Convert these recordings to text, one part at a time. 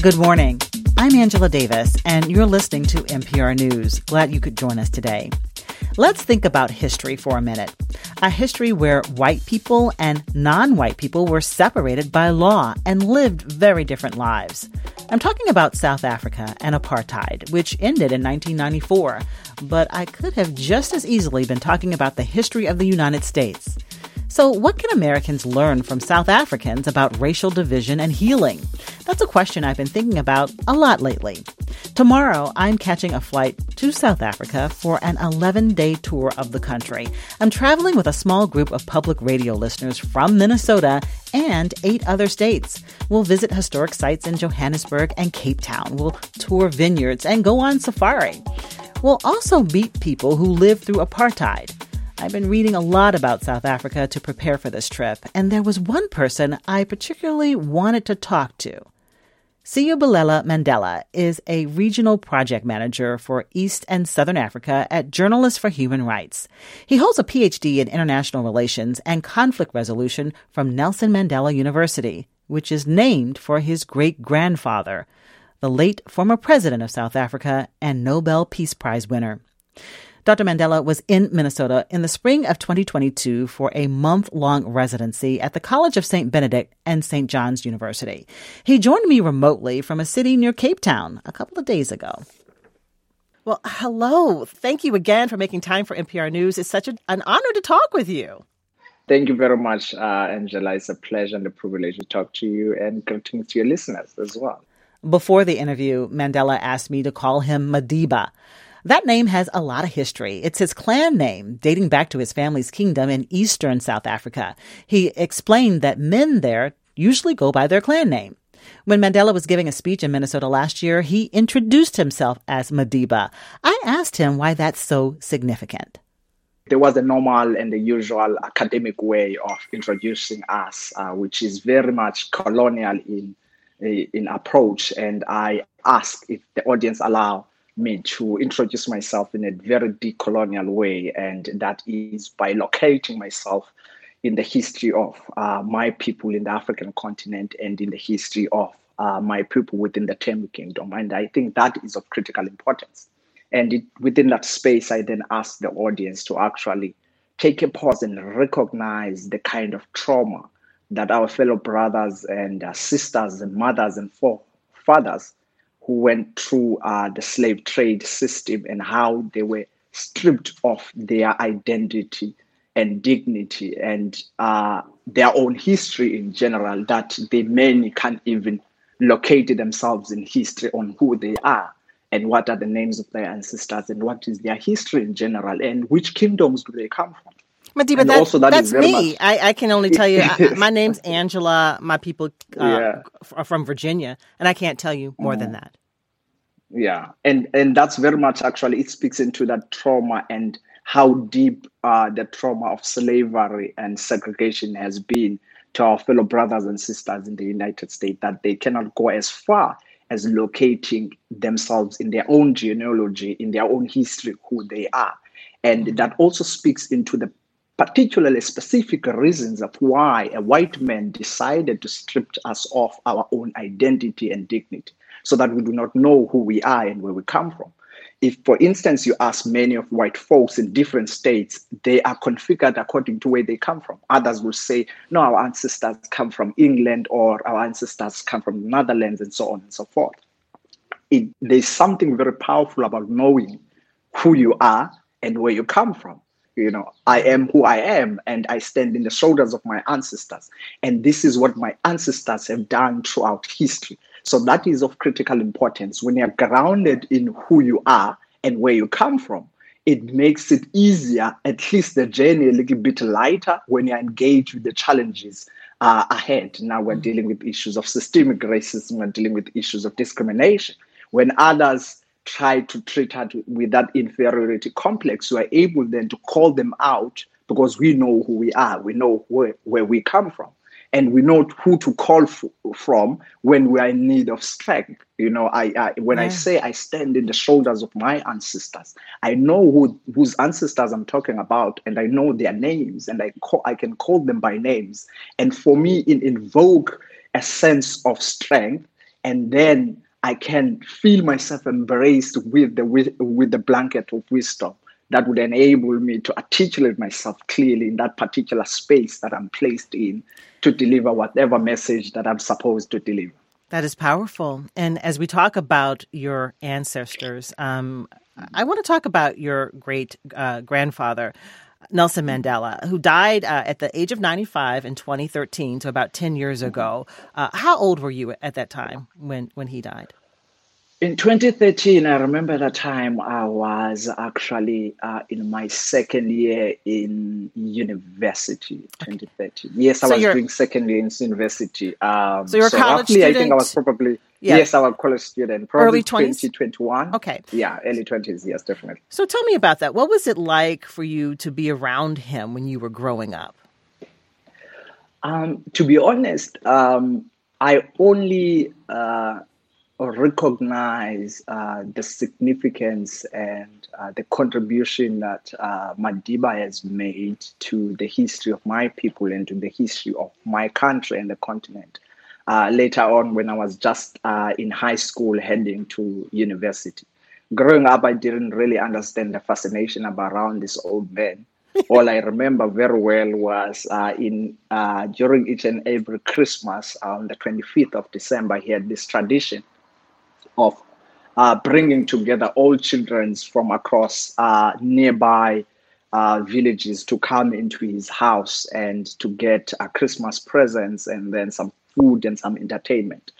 Good morning. I'm Angela Davis, and you're listening to MPR News. Glad you could join us today. Let's think about history for a minute. A history where white people and non white people were separated by law and lived very different lives. I'm talking about South Africa and apartheid, which ended in 1994, but I could have just as easily been talking about the history of the United States. So, what can Americans learn from South Africans about racial division and healing? That's a question I've been thinking about a lot lately. Tomorrow, I'm catching a flight to South Africa for an 11 day tour of the country. I'm traveling with a small group of public radio listeners from Minnesota and eight other states. We'll visit historic sites in Johannesburg and Cape Town. We'll tour vineyards and go on safari. We'll also meet people who lived through apartheid. I've been reading a lot about South Africa to prepare for this trip, and there was one person I particularly wanted to talk to. Siyabulela Mandela is a regional project manager for East and Southern Africa at Journalists for Human Rights. He holds a PhD in international relations and conflict resolution from Nelson Mandela University, which is named for his great grandfather, the late former president of South Africa and Nobel Peace Prize winner. Dr. Mandela was in Minnesota in the spring of 2022 for a month long residency at the College of St. Benedict and St. John's University. He joined me remotely from a city near Cape Town a couple of days ago. Well, hello. Thank you again for making time for MPR News. It's such a, an honor to talk with you. Thank you very much, uh, Angela. It's a pleasure and a privilege to talk to you and greetings to your listeners as well. Before the interview, Mandela asked me to call him Madiba. That name has a lot of history. It's his clan name, dating back to his family's kingdom in eastern South Africa. He explained that men there usually go by their clan name. When Mandela was giving a speech in Minnesota last year, he introduced himself as Madiba. I asked him why that's so significant. There was a normal and the usual academic way of introducing us, uh, which is very much colonial in in approach. And I asked if the audience allow me to introduce myself in a very decolonial way, and that is by locating myself in the history of uh, my people in the African continent and in the history of uh, my people within the Tembu Kingdom. And I think that is of critical importance. And it, within that space, I then ask the audience to actually take a pause and recognize the kind of trauma that our fellow brothers and uh, sisters and mothers and fathers who went through uh, the slave trade system and how they were stripped of their identity and dignity and uh, their own history in general that they many can't even locate themselves in history on who they are and what are the names of their ancestors and what is their history in general and which kingdoms do they come from That, also that that's me. I, I, can only tell you, I, my name's Angela. My people uh, yeah. are from Virginia, and I can't tell you more mm. than that yeah and and that's very much actually it speaks into that trauma and how deep uh, the trauma of slavery and segregation has been to our fellow brothers and sisters in the united states that they cannot go as far as locating themselves in their own genealogy in their own history who they are and that also speaks into the particularly specific reasons of why a white man decided to strip us of our own identity and dignity so that we do not know who we are and where we come from. If, for instance, you ask many of white folks in different states, they are configured according to where they come from. Others will say, no, our ancestors come from England or our ancestors come from the Netherlands and so on and so forth. It, there's something very powerful about knowing who you are and where you come from. You know, I am who I am and I stand in the shoulders of my ancestors. And this is what my ancestors have done throughout history. So that is of critical importance. When you're grounded in who you are and where you come from, it makes it easier, at least the journey a little bit lighter when you're engaged with the challenges uh, ahead. Now we're dealing with issues of systemic racism, we're dealing with issues of discrimination. When others try to treat us with that inferiority complex, we are able then to call them out because we know who we are, we know where, where we come from and we know who to call f- from when we are in need of strength. You know, I, I when. I say I stand in the shoulders of my ancestors, I know who whose ancestors I'm talking about, and I know their names, and I call, I can call them by names. And for me, it invoke a sense of strength and then I can feel myself embraced with the with, with the blanket of wisdom that would enable me to articulate myself clearly in that particular space that I'm placed in to deliver whatever message that I'm supposed to deliver. That is powerful. And as we talk about your ancestors, um, I want to talk about your great uh, grandfather. Nelson Mandela, who died uh, at the age of 95 in 2013, so about 10 years ago. Uh, how old were you at that time when, when he died? In 2013, I remember the time I was actually uh, in my second year in university. 2013. Yes, I so was doing second year in university. Um, so you're a so college roughly, student. I think I was probably yes, I was a college student. Probably early 20s? 2021. Okay. Yeah, early 20s. Yes, definitely. So tell me about that. What was it like for you to be around him when you were growing up? Um, to be honest, um, I only. Uh, recognize uh, the significance and uh, the contribution that uh, Madiba has made to the history of my people and to the history of my country and the continent. Uh, later on, when I was just uh, in high school heading to university. Growing up, I didn't really understand the fascination about around this old man. All I remember very well was uh, in during each and every Christmas on the 25th of December, he had this tradition of uh, bringing together all children from across uh, nearby uh, villages to come into his house and to get uh, Christmas presents and then some food and some entertainment.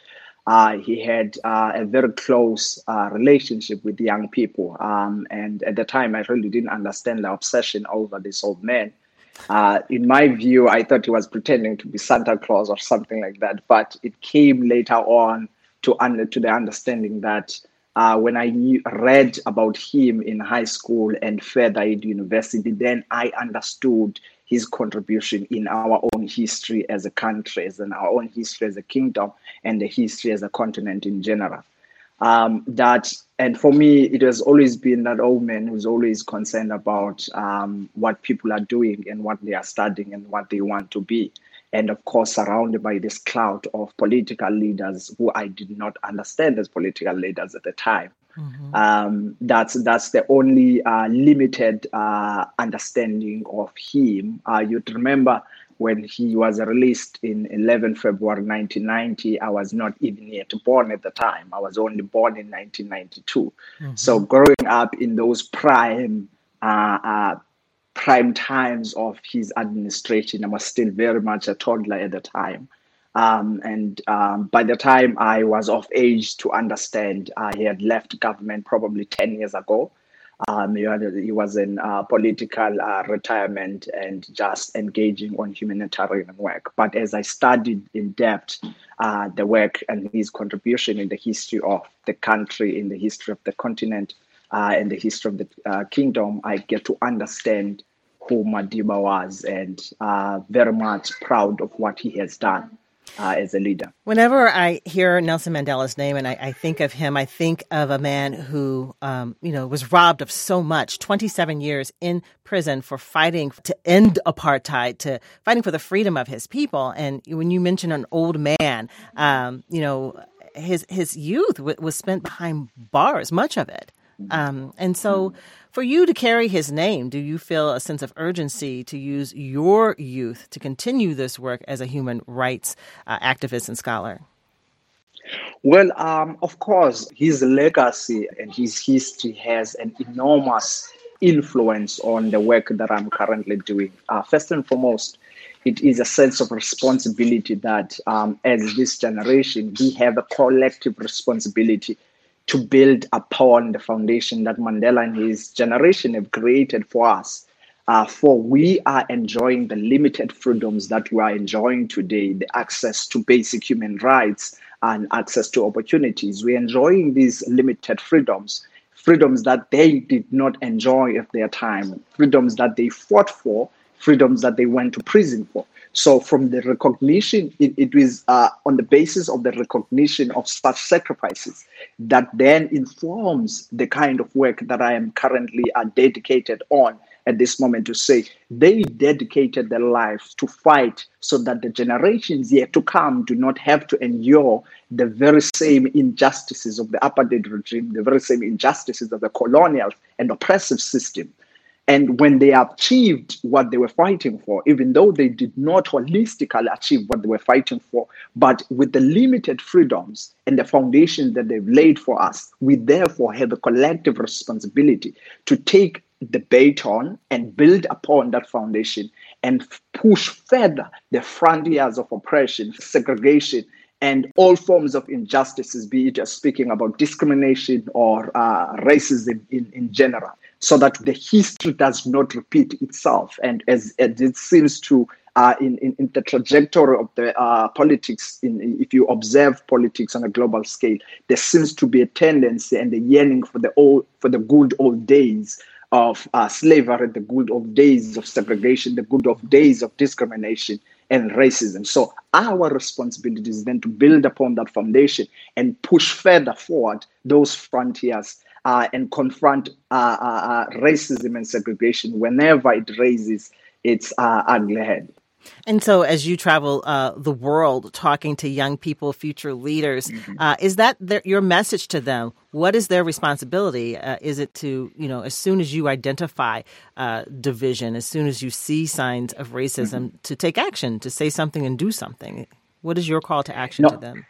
Uh, he had uh, a very close relationship with young people. Um, and at the time, I really didn't understand the obsession over this old man. in my view, I thought he was pretending to be Santa Claus or something like that. But it came later on to to the understanding that uh, when I read about him in high school and further at university, then I understood his contribution in our own history as a country, as in our own history as a kingdom, and the history as a continent in general. Um, that and for me, it has always been that old man who's always concerned about um, what people are doing and what they are studying and what they want to be and of course surrounded by this cloud of political leaders who I did not understand as political leaders at the time. Mm-hmm. Um, that's that's the only uh, limited uh, understanding of him. Uh, you'd remember when he was released in 11 February 1990. I was not even yet born at the time. I was only born in 1992. Mm-hmm. So growing up in those prime uh, uh, prime times of his administration. I was still very much a toddler at the time. Um, and um, by the time I was of age to understand, uh, he had left government probably 10 years ago. Um, he, had, he, was in uh, political uh, retirement and just engaging on humanitarian work. But as I studied in depth uh, the work and his contribution in the history of the country, in the history of the continent, uh, and the history of the uh, kingdom, I get to understand who Madiba was and very much proud of what he has done. Uh, as a leader. Whenever I hear Nelson Mandela's name and I, I think of him, I think of a man who, um, you know, was robbed of so much. Twenty-seven years in prison for fighting to end apartheid, to fighting for the freedom of his people. And when you mention an old man, um, you know, his his youth w- was spent behind bars, much of it. Um, and so, for you to carry his name, do you feel a sense of urgency to use your youth to continue this work as a human rights uh, activist and scholar? Well, um, of course, his legacy and his history has an enormous influence on the work that I'm currently doing. Uh, first and foremost, it is a sense of responsibility that, um, as this generation, we have a collective responsibility to build upon the foundation that Mandela and his generation have created for us. Uh, for we are enjoying the limited freedoms that we are enjoying today, the access to basic human rights and access to opportunities. We're enjoying these limited freedoms, freedoms that they did not enjoy at their time, freedoms that they fought for, freedoms that they went to prison for. So, from the recognition, it, it is uh, on the basis of the recognition of such sacrifices that then informs the kind of work that I am currently uh, dedicated on at this moment to say they dedicated their lives to fight so that the generations yet to come do not have to endure the very same injustices of the apartheid regime, the very same injustices of the colonial and oppressive system. And when they achieved what they were fighting for, even though they did not holistically achieve what they were fighting for, but with the limited freedoms and the foundation that they've laid for us, we therefore have a collective responsibility to take the baton and build upon that foundation and push further the frontiers of oppression, segregation, and all forms of injustices, be it just speaking about discrimination or uh, racism in, in general so that the history does not repeat itself. And as, as it seems to uh, in, in, in, the trajectory of the uh, politics, in, if you observe politics on a global scale, there seems to be a tendency and a yearning for the old, for the good old days of uh, slavery, the good old days of segregation, the good old days of discrimination and racism. So our responsibility is then to build upon that foundation and push further forward those frontiers uh, and confront uh, uh, uh, racism and segregation whenever it raises its uh, ugly head. And so, as you travel uh, the world talking to young people, future leaders, mm-hmm. uh, is that their, your message to them? What is their responsibility? Uh, is it to, you know, as soon as you identify division, as soon as you see signs of racism, mm-hmm. to take action, to say something and do something? What is your call to action no. to them?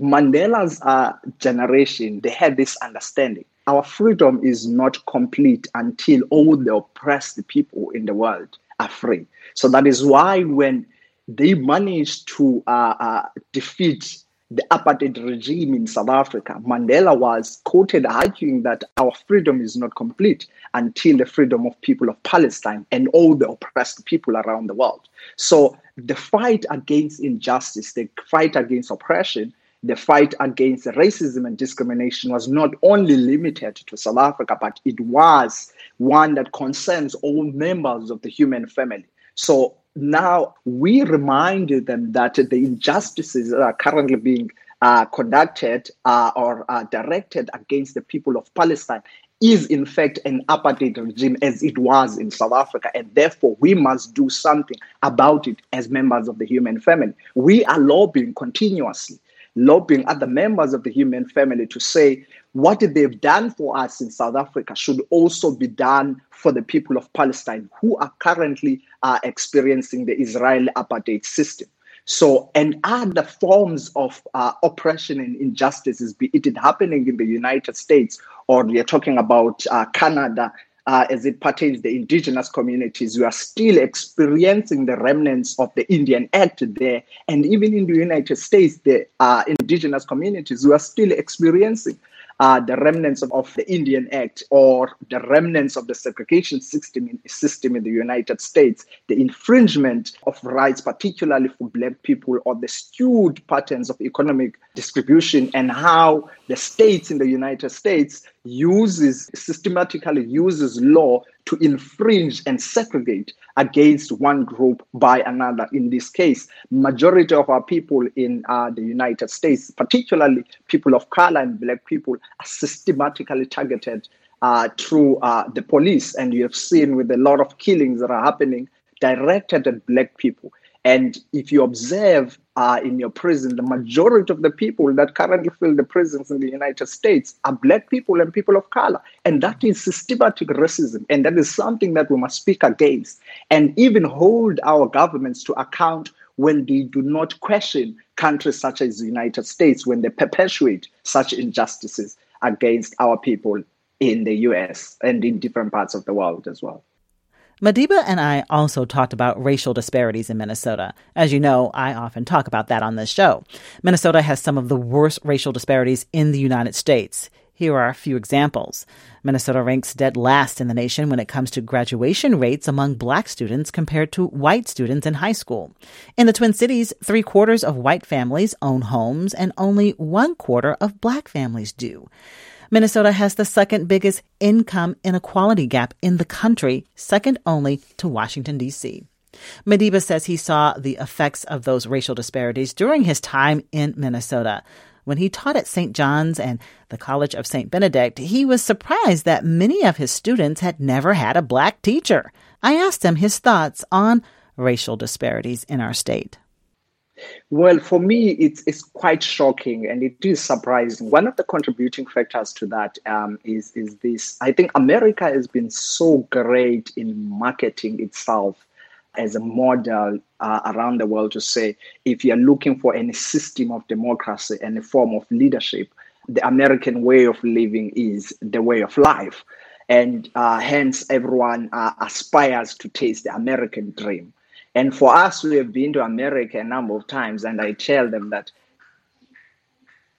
Mandela's uh, generation, they had this understanding. Our freedom is not complete until all the oppressed people in the world are free. So that is why when they managed to uh, uh, defeat the apartheid regime in South Africa, Mandela was quoted arguing that our freedom is not complete until the freedom of people of Palestine and all the oppressed people around the world. So the fight against injustice, the fight against oppression, the fight against racism and discrimination was not only limited to South Africa, but it was one that concerns all members of the human family. So now we reminded them that the injustices that are currently being uh, conducted uh, or uh, directed against the people of Palestine is in fact an apartheid regime as it was in South Africa, and therefore we must do something about it as members of the human family. We are lobbying continuously lobbying other members of the human family to say what they've done for us in South Africa should also be done for the people of Palestine who are currently uh, experiencing the Israeli apartheid system. So, and other forms of uh, oppression and injustices, be it happening in the United States or we are talking about uh, Canada uh, as it pertains to the indigenous communities, we are still experiencing the remnants of the Indian Act there. And even in the United States, the uh, indigenous communities, we are still experiencing uh, the remnants of, of, the Indian Act or the remnants of the segregation system in, system in the United States, the infringement of rights, particularly for Black people, or the skewed patterns of economic distribution, and how the states in the United States uses systematically uses law to infringe and segregate against one group by another. In this case, majority of our people in uh, the United States, particularly people of color and black people, are systematically targeted uh, through uh, the police. And you have seen with a lot of killings that are happening directed at black people. And if you observe uh, in your prison, the majority of the people that currently fill the prisons in the United States are black people and people of color. And that is systematic racism. And that is something that we must speak against and even hold our governments to account when they do not question countries such as the United States when they perpetuate such injustices against our people in the US and in different parts of the world as well. Madiba and I also talked about racial disparities in Minnesota. As you know, I often talk about that on this show. Minnesota has some of the worst racial disparities in the United States. Here are a few examples. Minnesota ranks dead last in the nation when it comes to graduation rates among black students compared to white students in high school. In the Twin Cities, three quarters of white families own homes and only one quarter of black families do. Minnesota has the second biggest income inequality gap in the country, second only to Washington, D.C. Madiba says he saw the effects of those racial disparities during his time in Minnesota. When he taught at St. John's and the College of St. Benedict, he was surprised that many of his students had never had a black teacher. I asked him his thoughts on racial disparities in our state. Well, for me, it's it's quite shocking and it is surprising. One of the contributing factors to that um, is is this. I think America has been so great in marketing itself as a model uh, around the world to say if you're looking for any system of democracy and a form of leadership, the American way of living is the way of life. And uh, hence, everyone uh, aspires to taste the American dream. And for us, we have been to America a number of times, and I tell them that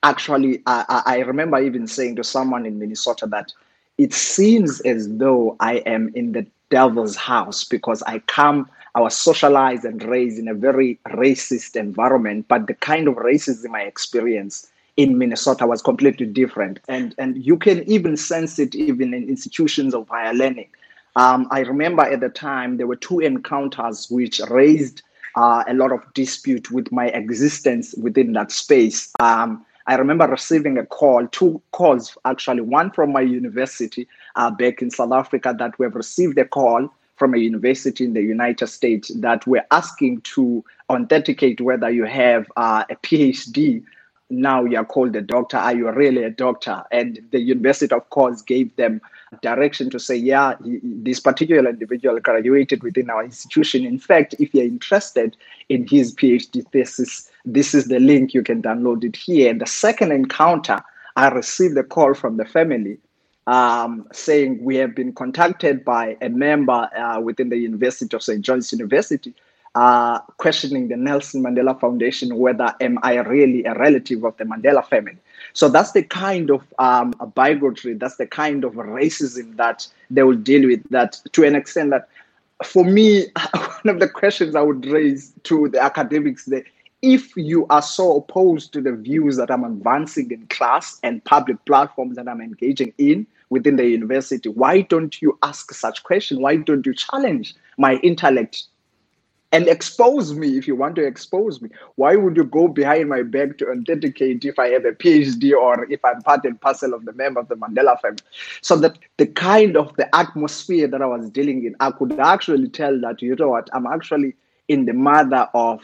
actually, I, I remember even saying to someone in Minnesota that it seems as though I am in the devil's house because I come, I was socialized and raised in a very racist environment, but the kind of racism I experienced in Minnesota was completely different. And, and you can even sense it even in institutions of higher learning. Um, I remember at the time there were two encounters which raised uh, a lot of dispute with my existence within that space. Um, I remember receiving a call, two calls actually, one from my university uh, back in South Africa that we have received a call from a university in the United States that were asking to authenticate whether you have uh, a PhD. Now you are called a doctor. Are you really a doctor? And the university, of course, gave them direction to say, yeah, this particular individual graduated within our institution. In fact, if you're interested in his PhD thesis, this is the link. You can download it here. And the second encounter, I received a call from the family um, saying we have been contacted by a member uh, within the University of St. John's University uh, questioning the Nelson Mandela Foundation whether am I really a relative of the Mandela family. So that's the kind of um, bigotry, that's the kind of racism that they will deal with. That to an extent that, for me, one of the questions I would raise to the academics there, if you are so opposed to the views that I'm advancing in class and public platforms that I'm engaging in within the university, why don't you ask such questions? Why don't you challenge my intellect and expose me if you want to expose me. Why would you go behind my back to authenticate if I have a PhD or if I'm part and parcel of the member of the Mandela family? So that the kind of the atmosphere that I was dealing in, I could actually tell that, you know what, I'm actually in the mother of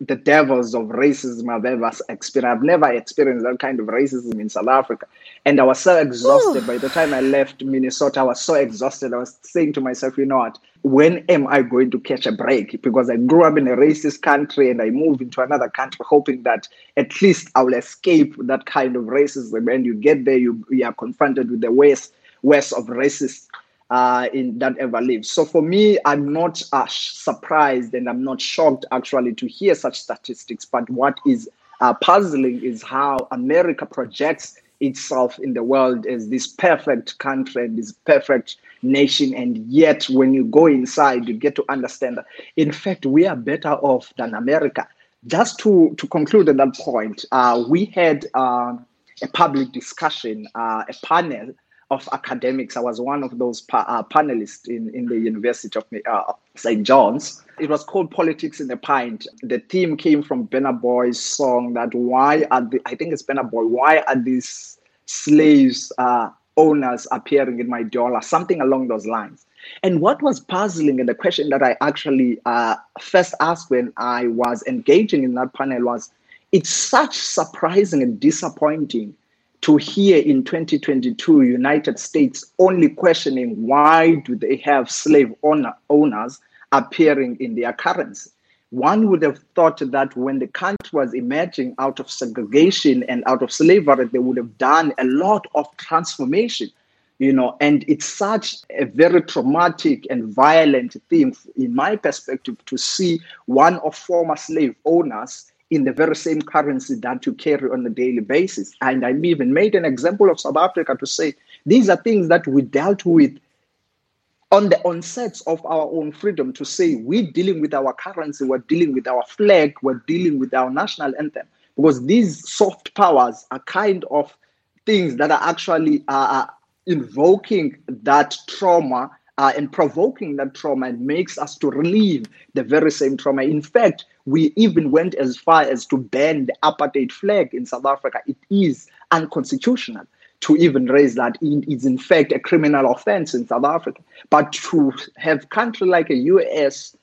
the devils of racism I've ever experienced. I've never experienced that kind of racism in South Africa. And I was so exhausted. Ooh. By the time I left Minnesota, I was so exhausted. I was saying to myself, you know what? When am I going to catch a break? Because I grew up in a racist country and I moved into another country hoping that at least I will escape that kind of racism. And you get there, you, you are confronted with the worst, worst of racist uh, in that ever lived. So for me, I'm not uh, surprised and I'm not shocked actually to hear such statistics. But what is uh, puzzling is how America projects itself in the world as this perfect country and this perfect nation. And yet, when you go inside, you get to understand that, in fact, we are better off than America. Just to, to conclude on that point, uh, we had uh, a public discussion, uh, a panel of academics. I was one of those pa- uh, panelists in, in the University of uh, St. John's. It was called Politics in the Pint. The theme came from Burna Boy's song that why are the, I think it's Burna Boy, why are these slaves uh, owners appearing in my dollar? Something along those lines. And what was puzzling and the question that I actually uh, first asked when I was engaging in that panel was, it's such surprising and disappointing to hear in 2022 United States only questioning why do they have slave owner, owners appearing in their currency. One would have thought that when the country was emerging out of segregation and out of slavery, they would have done a lot of transformation, you know, and it's such a very traumatic and violent thing, in my perspective, to see one of former slave owners in the very same currency that you carry on a daily basis. And I even made an example of South Africa to say these are things that we dealt with on the onset of our own freedom to say we're dealing with our currency, we're dealing with our flag, we're dealing with our national anthem. Because these soft powers are kind of things that are actually uh, invoking that trauma uh, and provoking that trauma and makes us to relive the very same trauma. In fact, we even went as far as to ban the apartheid flag in South Africa. It is unconstitutional to even raise that. It is in fact a criminal offense in South Africa. But to have country like a US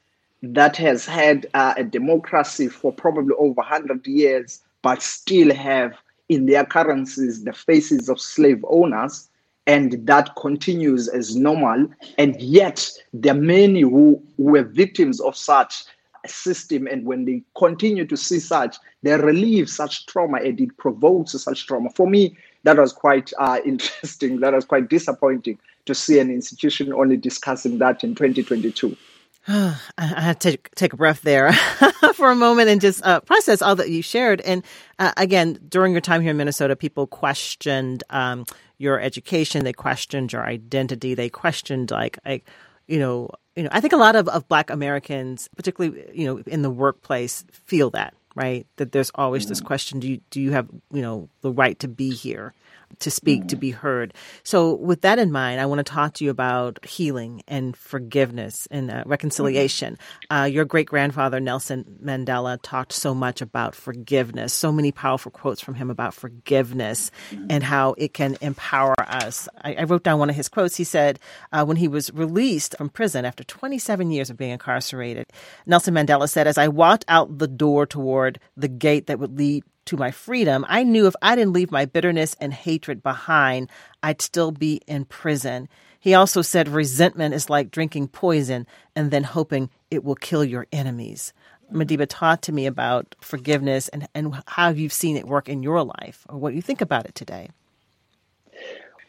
that has had uh, a democracy for probably over 100 years, but still have in their currencies the faces of slave owners, and that continues as normal. And yet, there are many who, were victims of such a system, and when they continue to see such, they relieve such trauma and it provokes such trauma. For me, that was quite uh, interesting. That was quite disappointing to see an institution only discussing that in 2022. I had to take a breath there for a moment and just uh, process all that you shared. And uh, again, during your time here in Minnesota, people questioned um, your education, they questioned your identity, they questioned like, like, you know, you know. I think a lot of, of Black Americans, particularly you know in the workplace, feel that right that there's always this mm-hmm. question: Do you do you have you know the right to be here? To speak, mm. to be heard. So, with that in mind, I want to talk to you about healing and forgiveness and uh, reconciliation. Mm-hmm. Uh, your great grandfather, Nelson Mandela, talked so much about forgiveness, so many powerful quotes from him about forgiveness mm. and how it can empower us. I, I, wrote down one of his quotes. He said, uh, when he was released from prison after 27 years of being incarcerated, Nelson Mandela said, As I walked out the door toward the gate that would lead to my freedom, I knew if I didn't leave my bitterness and hatred behind, I'd still be in prison. He also said resentment is like drinking poison and then hoping it will kill your enemies. Madiba talk to me about forgiveness and, and how you've seen it work in your life or what you think about it today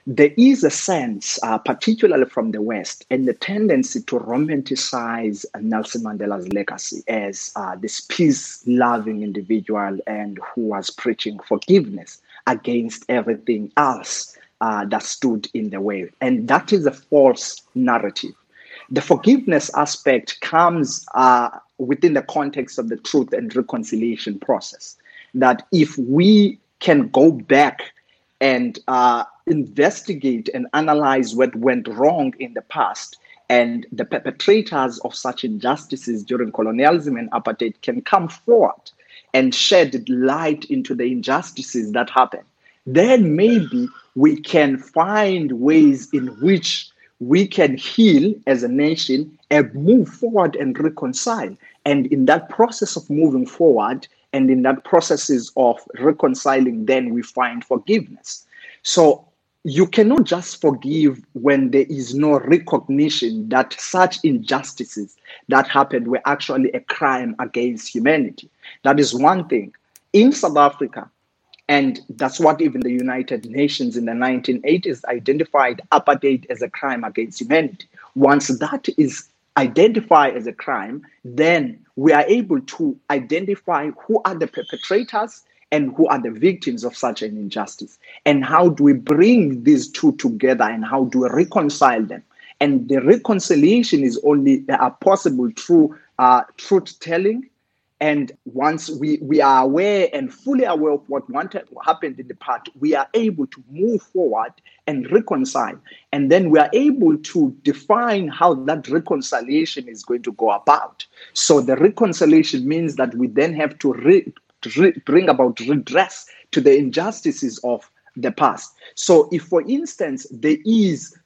there is a sense, uh, particularly from the West, and the tendency to romanticize Nelson Mandela's legacy as uh, this peace loving individual and who was preaching forgiveness against everything else uh, that stood in the way. And that is a false narrative. The forgiveness aspect comes uh, within the context of the truth and reconciliation process. That if we can go back and uh, investigate and analyze what went wrong in the past. And the perpetrators of such injustices during colonialism and apartheid can come forward and shed light into the injustices that happen. Then maybe we can find ways in which we can heal as a nation and move forward and reconcile. And in that process of moving forward, and in that processes of reconciling, then we find forgiveness. So you cannot just forgive when there is no recognition that such injustices that happened were actually a crime against humanity. That is one thing. In South Africa, and that's what even the United Nations in the 1980s identified apartheid as a crime against humanity. Once that is identified as a crime, then we are able to identify who are the perpetrators and who are the victims of such an injustice. And how do we bring these two together and how do we reconcile them? And the reconciliation is only uh, possible through uh, truth telling. And once we, we are aware and fully aware of what wanted, what happened in the past, we are able to move forward and reconcile. And then we are able to define how that reconciliation is going to go about. So the reconciliation means that we then have to re- bring about redress to the injustices of the past. So, if, for instance, there is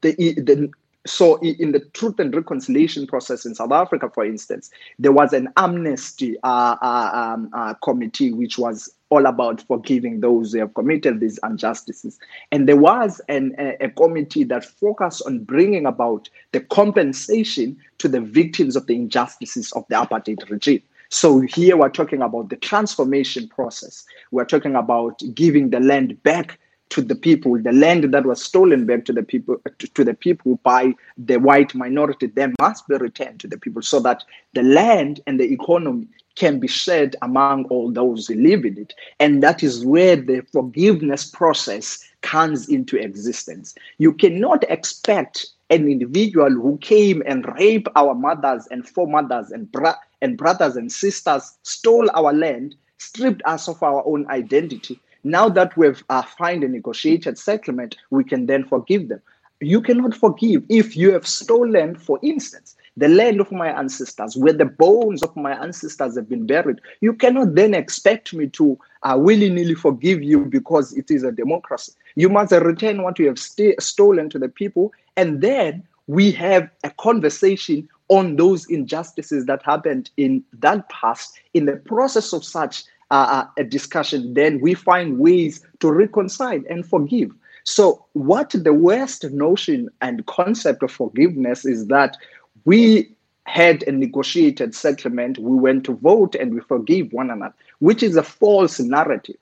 the, the so in the truth and reconciliation process in South Africa, for instance, there was an amnesty uh, uh, um, uh, committee which was all about forgiving those who have committed these injustices. And there was an, a, a committee that focused on bringing about the compensation to the victims of the injustices of the apartheid regime. So here we're talking about the transformation process. We're talking about giving the land back to the people, the land that was stolen back to the people to, to the people by the white minority, then must be returned to the people so that the land and the economy can be shared among all those who live in it. And that is where the forgiveness process comes into existence. You cannot expect an individual who came and raped our mothers and foremothers and bra- and brothers and sisters, stole our land, stripped us of our own identity. Now that we've uh, found a negotiated settlement, we can then forgive them. you cannot forgive if you have stolen, for instance, the land of my ancestors, where the bones of my ancestors have been buried. You cannot then expect me to uh, willy nilly forgive you because it is a democracy. You must return what you have st- stolen to the people, and then we have a conversation on those injustices that happened in that past. In the process of such uh, a discussion, then we find ways to reconcile and forgive. So, what the West notion and concept of forgiveness is that we had a negotiated settlement, we went to vote and we forgive one another, which is a false narrative.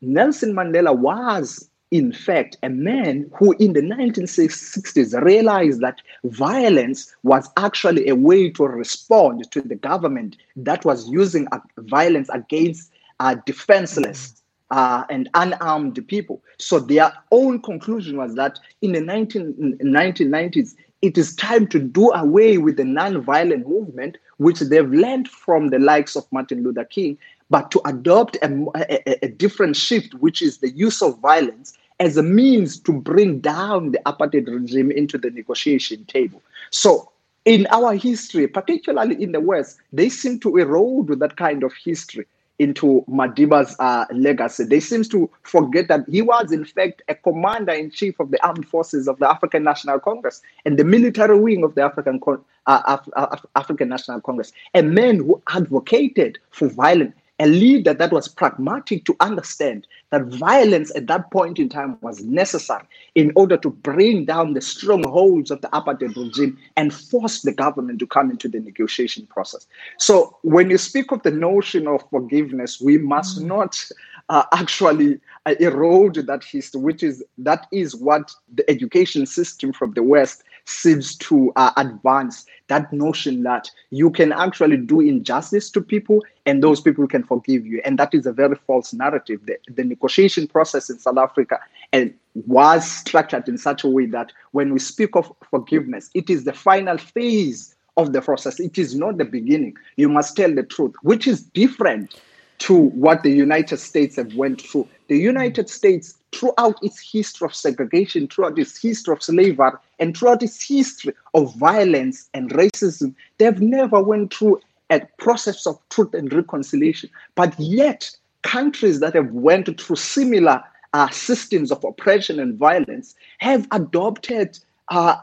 Nelson Mandela was, in fact, a man who in the 1960s realized that violence was actually a way to respond to the government that was using violence against uh, defenseless uh, and unarmed people. So their own conclusion was that in the 19, 1990s, it is time to do away with the non-violent movement, which they've learned from the likes of Martin Luther King, but to adopt a, a, a different shift, which is the use of violence as a means to bring down the apartheid regime into the negotiation table. So in our history, particularly in the West, they seem to erode that kind of history into Madiba's uh, legacy. They seem to forget that he was, in fact, a commander in chief of the armed forces of the African National Congress and the military wing of the African uh, Af- Af- African National Congress. A man who advocated for violence a leader that was pragmatic to understand that violence at that point in time was necessary in order to bring down the strongholds of the apartheid regime and force the government to come into the negotiation process. So, when you speak of the notion of forgiveness, we must mm. not uh, actually uh, erode that history, which is that is what the education system from the West seems to uh, advance that notion that you can actually do injustice to people and those people can forgive you. And that is a very false narrative. The, the negotiation process in South Africa and was structured in such a way that when we speak of forgiveness, it is the final phase of the process. It is not the beginning. You must tell the truth, which is different to what the United States have went through. The United States, throughout its history of segregation, throughout its history of slavery, and throughout its history of violence and racism, they've never went through a process of truth and reconciliation. But yet, countries that have went through similar uh, systems of oppression and violence have adopted uh,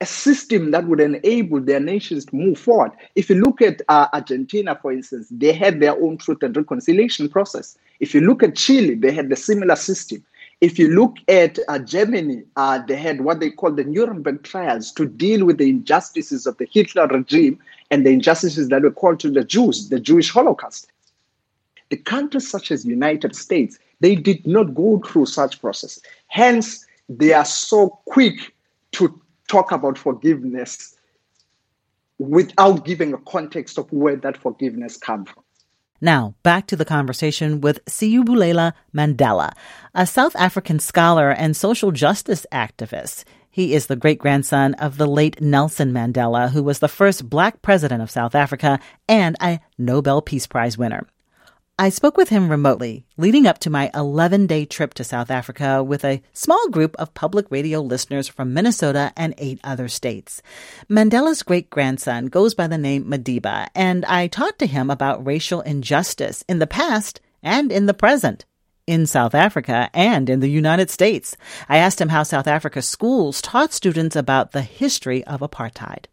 a system that would enable their nations to move forward. If you look at uh, Argentina, for instance, they had their own truth and reconciliation process. If you look at Chile, they had the similar system. If you look at uh, Germany, uh, they had what they call the Nuremberg trials to deal with the injustices of the Hitler regime and the injustices that were called to the Jews, the Jewish Holocaust. The countries such as United States, they did not go through such process. Hence, they are so quick to talk about forgiveness without giving a context of where that forgiveness comes from. Now, back to the conversation with Siyabulela Mandela, a South African scholar and social justice activist. He is the great grandson of the late Nelson Mandela, who was the first black president of South Africa and a Nobel Peace Prize winner. I spoke with him remotely, leading up to my 11 day trip to South Africa with a small group of public radio listeners from Minnesota and eight other states. Mandela's great grandson goes by the name Madiba, and I talked to him about racial injustice in the past and in the present. In South Africa and in the United States. I asked him how South Africa schools taught students about the history of apartheid.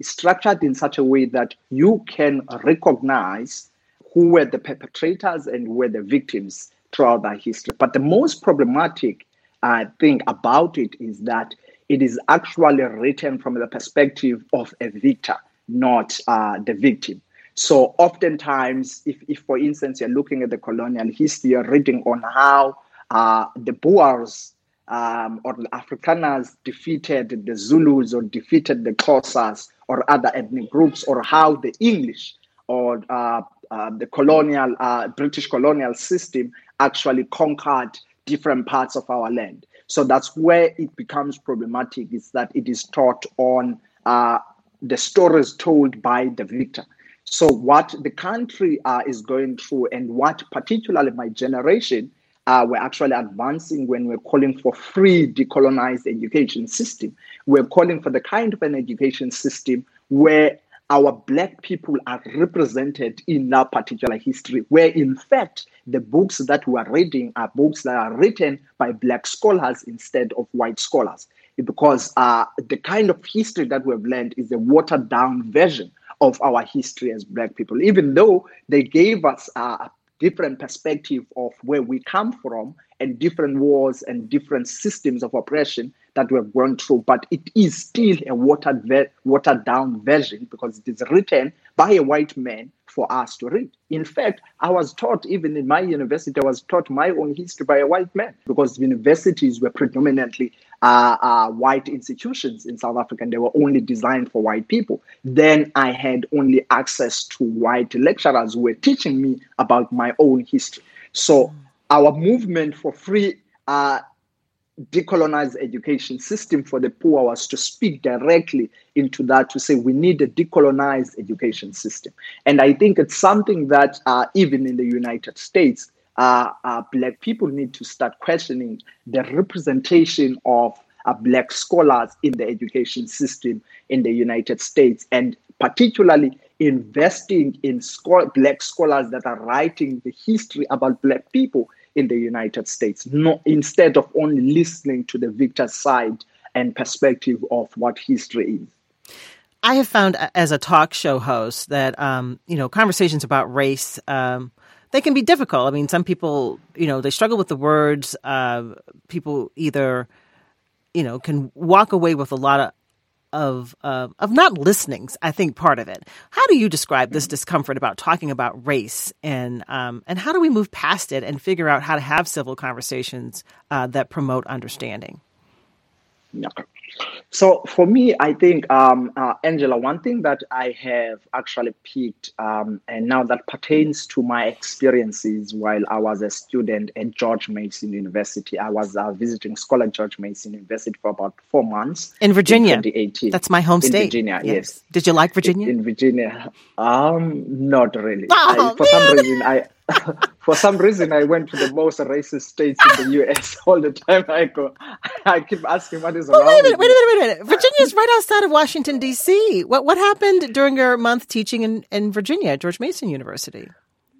It's structured in such a way that you can recognize who were the perpetrators and who were the victims throughout that history. But the most problematic uh, thing about it is that it is actually written from the perspective of a victor, not uh, the victim. So oftentimes, if, if for instance you're looking at the colonial history, you're reading on how uh, the Boers um, or the Afrikaners defeated the Zulus or defeated the Xhosas or other ethnic groups, or how the English or uh, uh, the colonial uh, British colonial system actually conquered different parts of our land. So that's where it becomes problematic. Is that it is taught on uh, the stories told by the victor. So what the country uh, is going through, and what particularly my generation uh, were actually advancing when we're calling for free decolonized education system. We're calling for the kind of an education system where our black people are represented in that particular history, where in fact the books that we are reading are books that are written by black scholars instead of white scholars. Because uh, the kind of history that we've learned is a watered down version of our history as black people, even though they gave us a different perspective of where we come from and different wars and different systems of oppression that we have gone through, but it is still a watered, watered down version because it is written by a white man for us to read. In fact, I was taught, even in my university, I was taught my own history by a white man because universities were predominantly uh, uh, white institutions in South Africa and they were only designed for white people. Then I had only access to white lecturers who were teaching me about my own history. So our movement for free uh, decolonized education system for the poor was to speak directly into that to say we need a decolonized education system. And i think it's something that uh, even in the united states uh, uh, black people need to start questioning the representation of uh, black scholars in the education system in the united states and particularly investing in black scholars that are writing the history about black people in the United States, no, instead of only listening to the victor's side and perspective of what history is. I have found as a talk show host that um, you know conversations about race um, they can be difficult. I mean, some people you know they struggle with the words. Uh, people either you know can walk away with a lot of of uh, of not listening. I think part of it. How do you describe this discomfort about talking about race, and um, and how do we move past it and figure out how to have civil conversations uh, that promote understanding? Okay. So for me, I think, um, uh, Angela, one thing that I have actually picked, um, and now that pertains to my experiences while I was a student at George Mason University. I was a visiting scholar at George Mason University for about four months in Virginia. In 2018. That's my home state in state. Virginia, yes. yes. Did you like Virginia? In, in Virginia, um, not really. Oh, I, for man. some reason, I for some reason, I went to the most racist states in the US all the time. I go, I keep asking what is well, wrong. Wait a minute, wait a minute, wait a minute. Virginia is right outside of Washington D.C. What what happened during your month teaching in, in Virginia at George Mason University?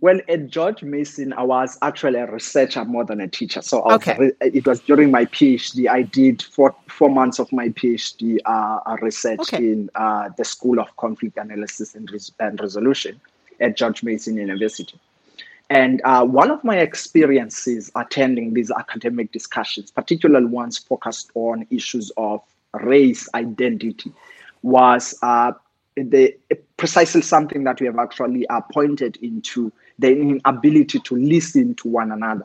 Well, at George Mason, I was actually a researcher more than a teacher. So okay. it was during my PhD. I did four, four months of my PhD uh, research okay. in uh, the School of Conflict Analysis and, Res- and Resolution at George Mason University. And uh, one of my experiences attending these academic discussions, particularly ones focused on issues of race identity, was uh, the precisely something that we have actually uh, pointed into the inability to listen to one another.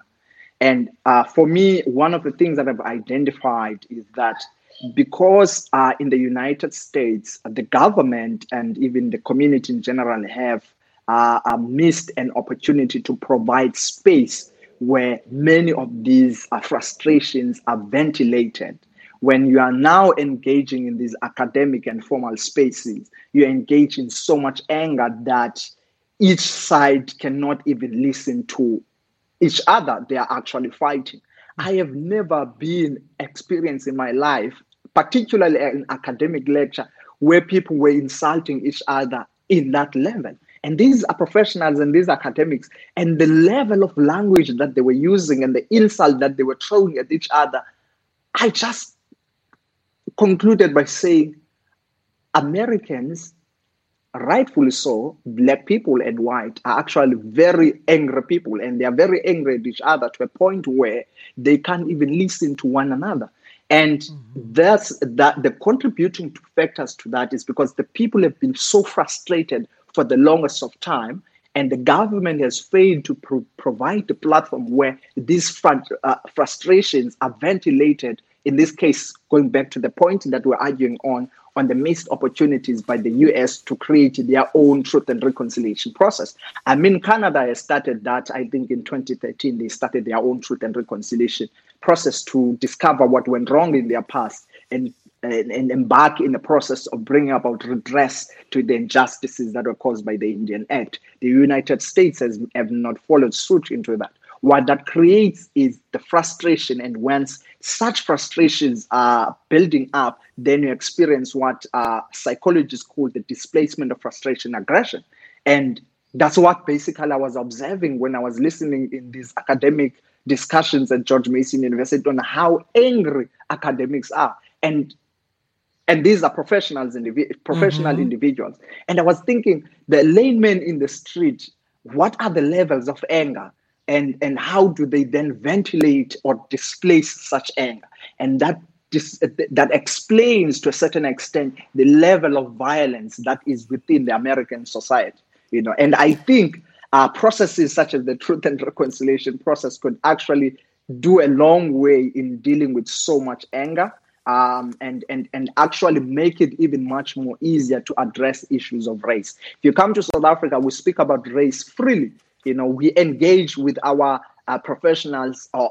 And uh, for me, one of the things that I've identified is that because uh, in the United States, the government and even the community in general have uh, missed an opportunity to provide space where many of these uh, frustrations are ventilated. When you are now engaging in these academic and formal spaces, you engage in so much anger that each side cannot even listen to each other. They are actually fighting. I have never been experienced in my life, particularly in academic lecture, where people were insulting each other in that level. And these are professionals and these are academics. And the level of language that they were using and the insult that they were throwing at each other, I just concluded by saying Americans, rightfully so, black people and white are actually very angry people and they are very angry at each other to a point where they can't even listen to one another. And mm-hmm. that's that the contributing factors to that is because the people have been so frustrated for the longest of time. And the government has failed to pro- provide the platform where these uh, frustrations are ventilated. In this case, going back to the point that we're arguing on, on the missed opportunities by the US to create their own truth and reconciliation process. I mean, Canada has started that, I think in 2013, they started their own truth and reconciliation process to discover what went wrong in their past and and, and, embark in the process of bringing about redress to the injustices that were caused by the Indian Act. The United States has have not followed suit into that. what that creates is the frustration. And once such frustrations are building up, then you experience what uh, psychologists call the displacement of frustration aggression. And that's what basically I was observing when I was listening in these academic discussions at George Mason University on how angry academics are. And and these are professionals, indivi- professional mm-hmm. individuals. And I was thinking, the layman in the street, what are the levels of anger? And, and how do they then ventilate or displace such anger? And that that explains to a certain extent the level of violence that is within the American society. You know, and I think uh, processes such as the truth and reconciliation process could actually do a long way in dealing with so much anger um, and, and, and actually make it even much more easier to address issues of race. If you come to South Africa, we speak about race freely. You know, we engage with our uh, professionals uh,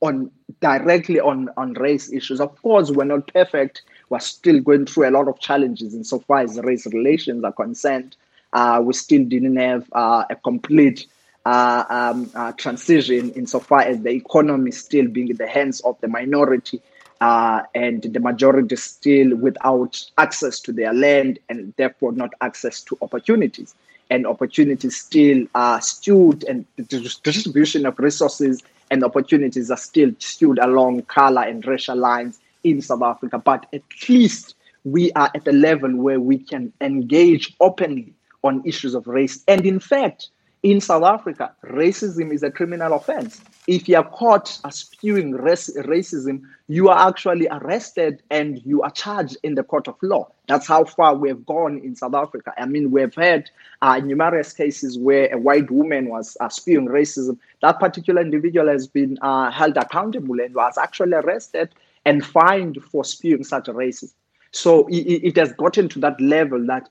on directly on, on race issues. Of course, we're not perfect. We're still going through a lot of challenges insofar as race relations are concerned. Uh, we still didn't have uh, a complete uh, um, uh, transition insofar as the economy still being in the hands of the minority uh, and the majority still without access to their land and therefore not access to opportunities. And opportunities still are skewed, and the distribution of resources and opportunities are still skewed along color and racial lines in South Africa. But at least we are at a level where we can engage openly on issues of race. And in fact, in South Africa, racism is a criminal offense. If you are caught spewing race, racism, you are actually arrested and you are charged in the court of law. That's how far we have gone in South Africa. I mean, we've had uh, numerous cases where a white woman was uh, spewing racism. That particular individual has been uh, held accountable and was actually arrested and fined for spewing such racism. So it, it has gotten to that level that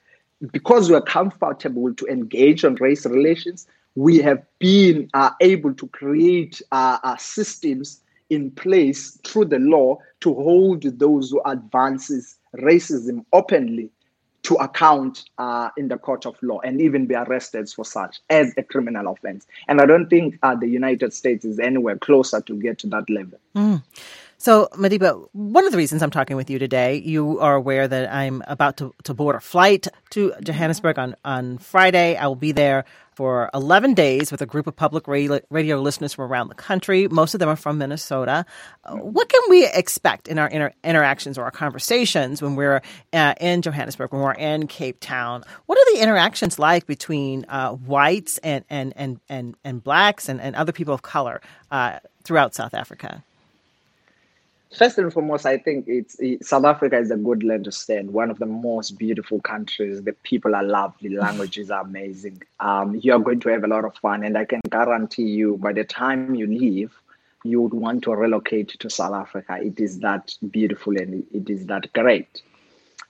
because we are comfortable to engage on race relations, we have been uh, able to create uh, uh, systems in place through the law to hold those who advances racism openly to account uh, in the court of law and even be arrested for such as a criminal offense. And I don't think uh, the United States is anywhere closer to get to that level. Mm. So, Madiba, one of the reasons I'm talking with you today, you are aware that I'm about to, to board a flight to Johannesburg on, on Friday. I will be there for 11 days with a group of public radio, listeners from around the country. Most of them are from Minnesota. what can we expect in our inter- interactions or our conversations when we're uh, in Johannesburg, when we're in Cape Town? What are the interactions like between uh, whites and, and, and, and, and blacks and, and other people of color uh, throughout South Africa? First and foremost, I think it's it, South Africa is a good land to stand. One of the most beautiful countries. The people are lovely. Languages are amazing. Um, you are going to have a lot of fun, and I can guarantee you, by the time you leave, you would want to relocate to South Africa. It is that beautiful and it is that great.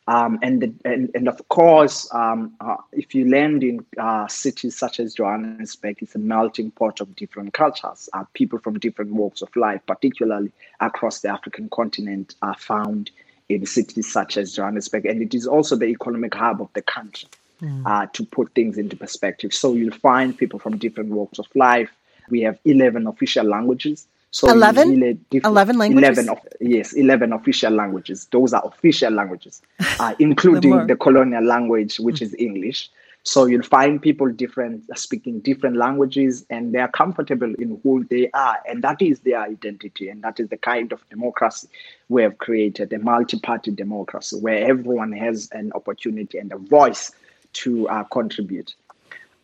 Um, and, the, and and of course, um, uh, if you land in uh, cities such as Johannesburg, it's a melting pot of different cultures. Uh, people from different walks of life, particularly across the African continent, are found in cities such as Johannesburg, and it is also the economic hub of the country. Mm. to put things into perspective, so you'll find people from different walks of life. We have eleven official languages. So 11? 11 languages? 11 of, yes, 11 official languages. Those are official languages, uh, including the colonial language, which is English. So you'll find people different uh, speaking different languages and they are comfortable in who they are. And that is their identity. And that is the kind of democracy we have created, a multi-party democracy where everyone has an opportunity and a voice to uh, contribute.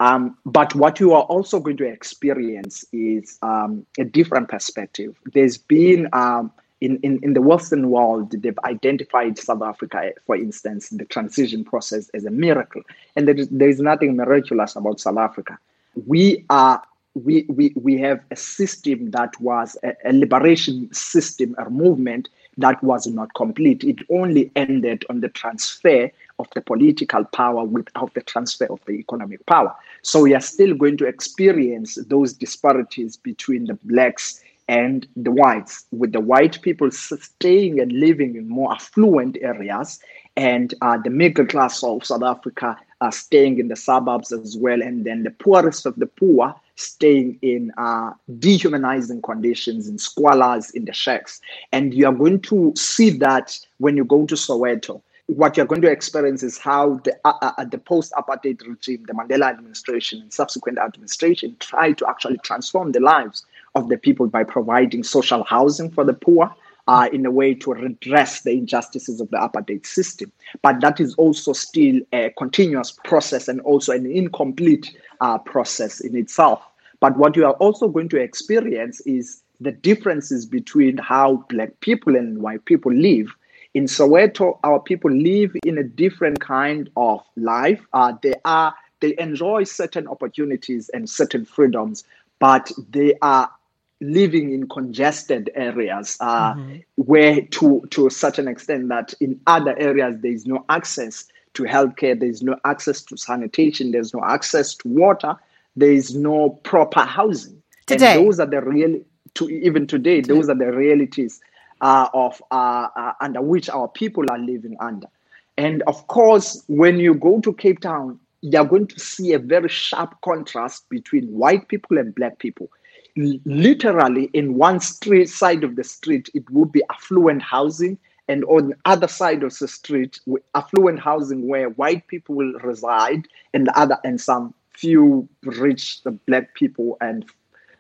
Um, but what you are also going to experience is um, a different perspective. There's been, um, in, in, in the Western world, they've identified South Africa, for instance, the transition process as a miracle. And there is, there is nothing miraculous about South Africa. We are we, we, we have a system that was a, a liberation system, a movement that was not complete. It only ended on the transfer of the political power without the transfer of the economic power. So we are still going to experience those disparities between the blacks and the whites, with the white people staying and living in more affluent areas, and uh, the middle class of South Africa uh, staying in the suburbs as well, and then the poorest of the poor staying in uh, dehumanizing conditions, in squalors, in the shacks. And you are going to see that when you go to Soweto. What you're going to experience is how the, uh, uh, uh the post apartheid regime, the Mandela administration, and subsequent administration tried to actually transform the lives of the people by providing social housing for the poor, uh, in a way to redress the injustices of the apartheid system. But that is also still a continuous process and also an incomplete uh, process in itself. But what you are also going to experience is the differences between how Black people and white people live. In Soweto, our people live in a different kind of life. Uh, they are they enjoy certain opportunities and certain freedoms, but they are living in congested areas uh, mm-hmm. where to to a certain extent that in other areas there is no access to healthcare there is no access to sanitation there's no access to water there is no proper housing. Today. and those are the real to even today those are the realities uh, of uh, uh, under which our people are living under. And of course when you go to cape town you're going to see a very sharp contrast between white people and black people literally in one street side of the street it would be affluent housing and on the other side of the street affluent housing where white people will reside and the other and some few rich black people and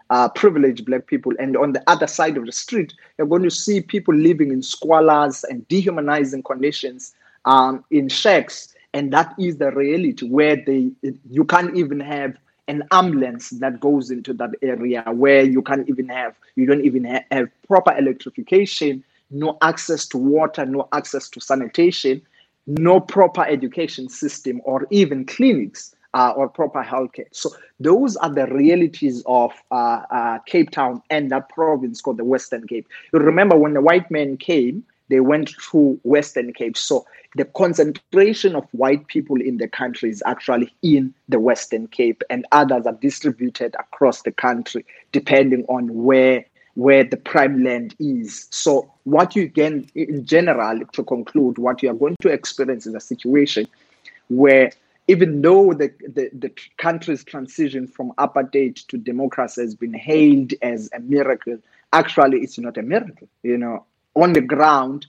uh, privileged black people. And on the other side of the street you're going to see people living in squalors and dehumanizing conditions um, in shacks. And that is the reality where they you can't even have an ambulance that goes into that area where you can't even have you don't even have, have proper electrification no access to water no access to sanitation no proper education system or even clinics uh, or proper healthcare. So those are the realities of uh, uh, Cape Town and that province called the Western Cape. You remember when the white men came, they went through Western Cape. So the concentration of white people in the country is actually in the Western Cape, and others are distributed across the country depending on where where the prime land is. So what you can in general to conclude, what you are going to experience is a situation where even though the, the, the country's transition from apartheid to democracy has been hailed as a miracle, actually it's not a miracle. You know, on the ground,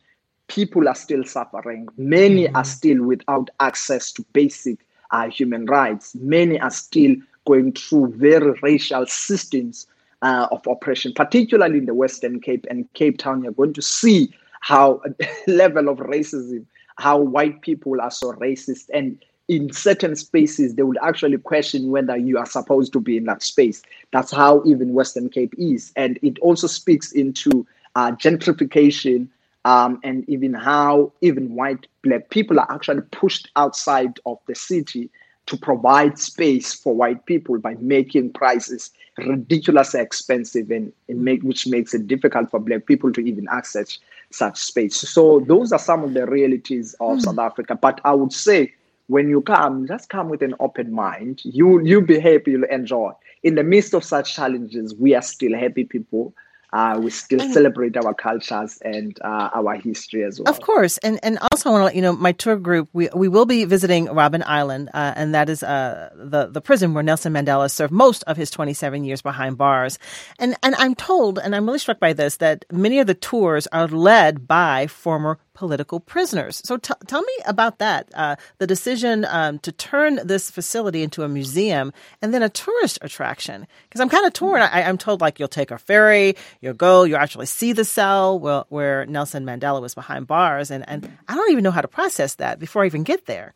people are still suffering. Many mm-hmm. are still without access to basic uh, human rights. Many are still going through very racial systems uh, of oppression, particularly in the Western Cape and Cape Town. You're going to see how level of racism, how white people are so racist, and in certain spaces they would actually question whether you are supposed to be in that space. That's how even Western Cape is, and it also speaks into uh, gentrification um, and even how even white black people are actually pushed outside of the city to provide space for white people by making prices ridiculously expensive and, and make, which makes it difficult for black people to even access such space. So those are some of the realities of mm. South Africa. But I would say when you come, just come with an open mind. You you'll be happy, you'll enjoy. In the midst of such challenges, we are still happy people uh, we still and, celebrate our cultures and uh, our history as well. Of course, and and also I want to let you know my tour group we we will be visiting Robben Island, uh, and that is uh, the the prison where Nelson Mandela served most of his 27 years behind bars. And and I'm told, and I'm really struck by this, that many of the tours are led by former political prisoners. So t- tell me about that. Uh, the decision um, to turn this facility into a museum and then a tourist attraction. Because I'm kind of torn. I, am told like you'll take a ferry, you'll go, you'll actually see the cell where, where Nelson Mandela was behind bars, and and I don't even know how to process that before I even get there.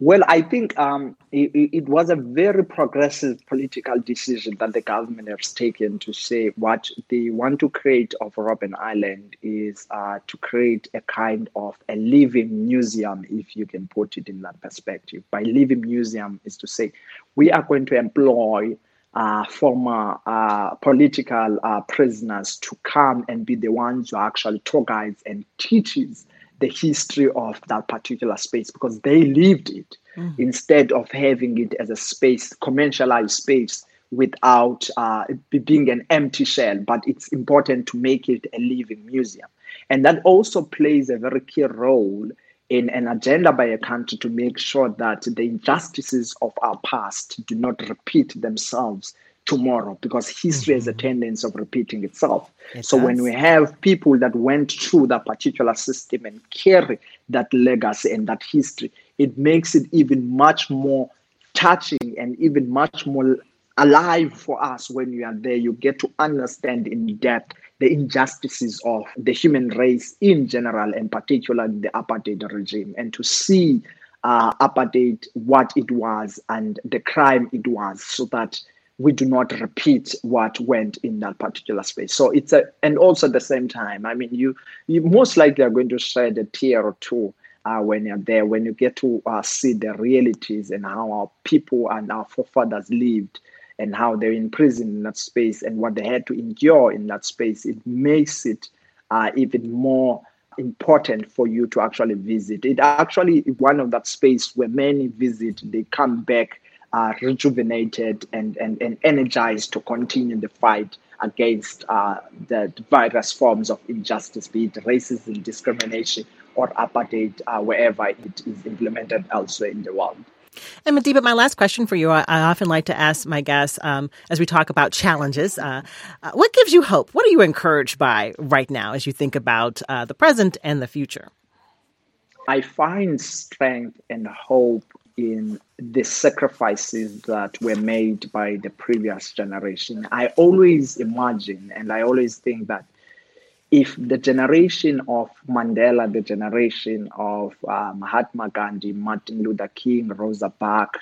Well, I think um, it, it, was a very progressive political decision that the government has taken to say what they want to create of Robben Island is uh, to create a kind of a living museum, if you can put it in that perspective. By living museum is to say we are going to employ uh, former uh, political uh, prisoners to come and be the ones who actually tour guides and teaches the history of that particular space because they lived it mm. instead of having it as a space, commercialized space without uh, being an empty shell. But it's important to make it a living museum. And that also plays a very key role in an agenda by a country to make sure that the injustices of our past do not repeat themselves tomorrow because history mm-hmm. has a mm-hmm. tendency of repeating itself. It so does. when we have people that went through that particular system and carry that legacy and that history, it makes it even much more touching and even much more alive for us when you are there. You get to understand in depth the injustices of the human race in general, and particularly the apartheid regime, and to see uh, apartheid what it was and the crime it was, so that we do not repeat what went in that particular space. So it's a, and also at the same time, I mean, you you most likely are going to shed a tear or two uh, when you're there, when you get to uh, see the realities and how our people and our forefathers lived and how they're in prison in that space and what they had to endure in that space, it makes it uh, even more important for you to actually visit. It actually one of that space where many visit, they come back uh, rejuvenated and, and, and energized to continue the fight against uh, the various forms of injustice, be it racism, discrimination, or apartheid, uh, wherever it is implemented elsewhere in the world. And Madiba, my last question for you, I, I often like to ask my guests um, as we talk about challenges, uh, uh, what gives you hope? What are you encouraged by right now as you think about uh, the present and the future? I find strength and hope in the sacrifices that were made by the previous generation. I always imagine and I always think that if the generation of Mandela, the generation of uh, Mahatma Gandhi, Martin Luther King, Rosa Parks,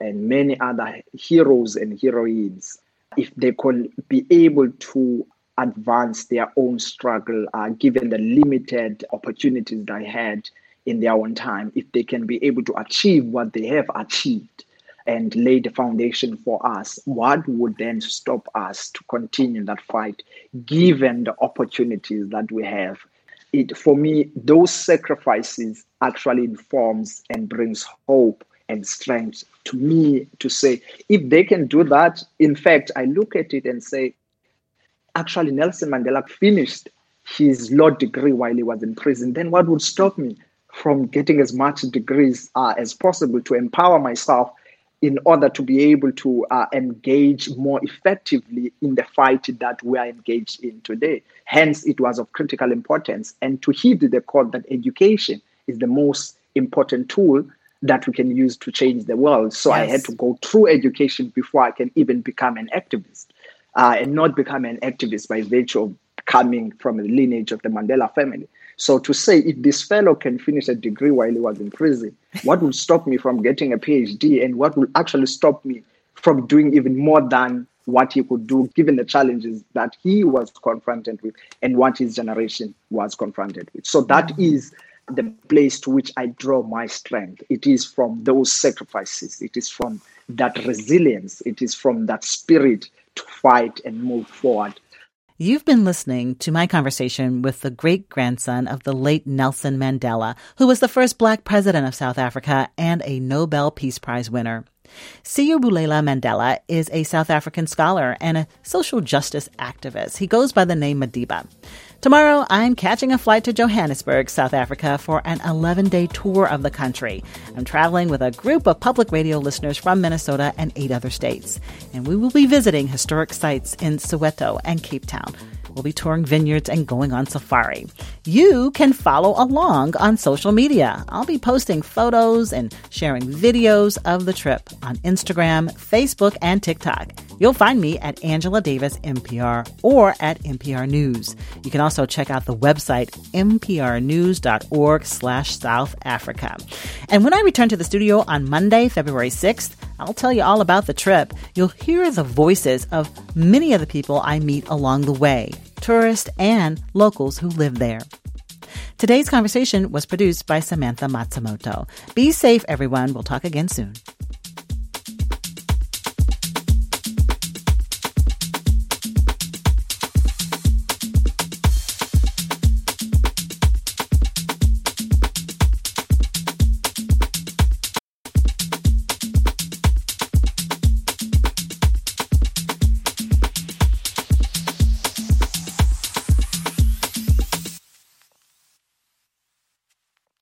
and many other heroes and heroines, if they could be able to advance their own struggle, uh, given the limited opportunities they had in their own time, if they can be able to achieve what they have achieved, and lay the foundation for us, what would then stop us to continue that fight given the opportunities that we have? It, for me, those sacrifices actually informs and brings hope and strength to me to say, if they can do that, in fact, I look at it and say, actually, Nelson Mandela finished his law degree while he was in prison. Then what would stop me from getting as much degrees uh, as possible to empower myself in order to be able to uh, engage more effectively in the fight that we are engaged in today. Hence, it was of critical importance and to heed the call that education is the most important tool that we can use to change the world. So yes. I had to go through education before I can even become an activist uh, and not become an activist by virtue of coming from the lineage of the Mandela family. So to say if this fellow can finish a degree while he was in prison, what will stop me from getting a PhD and what will actually stop me from doing even more than what he could do given the challenges that he was confronted with and what his generation was confronted with. So that mm-hmm. the place to which I draw my strength. It is from those sacrifices, it is from that resilience, it is from that spirit to fight and move forward You've been listening to my conversation with the great grandson of the late Nelson Mandela, who was the first black president of South Africa and a Nobel Peace Prize winner. Siyabulela Mandela is a South African scholar and a social justice activist. He goes by the name Madiba. Tomorrow, I'm catching a flight to Johannesburg, South Africa for an 11 day tour of the country. I'm traveling with a group of public radio listeners from Minnesota and eight other states. And we will be visiting historic sites in Soweto and Cape Town. We'll be touring vineyards and going on safari. You can follow along on social media. I'll be posting photos and sharing videos of the trip on Instagram, Facebook, and TikTok. You'll find me at Angela Davis MPR or at MPR News. You can also check out the website mprnews.org slash South Africa. And when I return to the studio on Monday, February 6th, I'll tell you all about the trip. You'll hear the voices of many of the people I meet along the way, tourists and locals who live there. Today's conversation was produced by Samantha Matsumoto. Be safe, everyone. We'll talk again soon.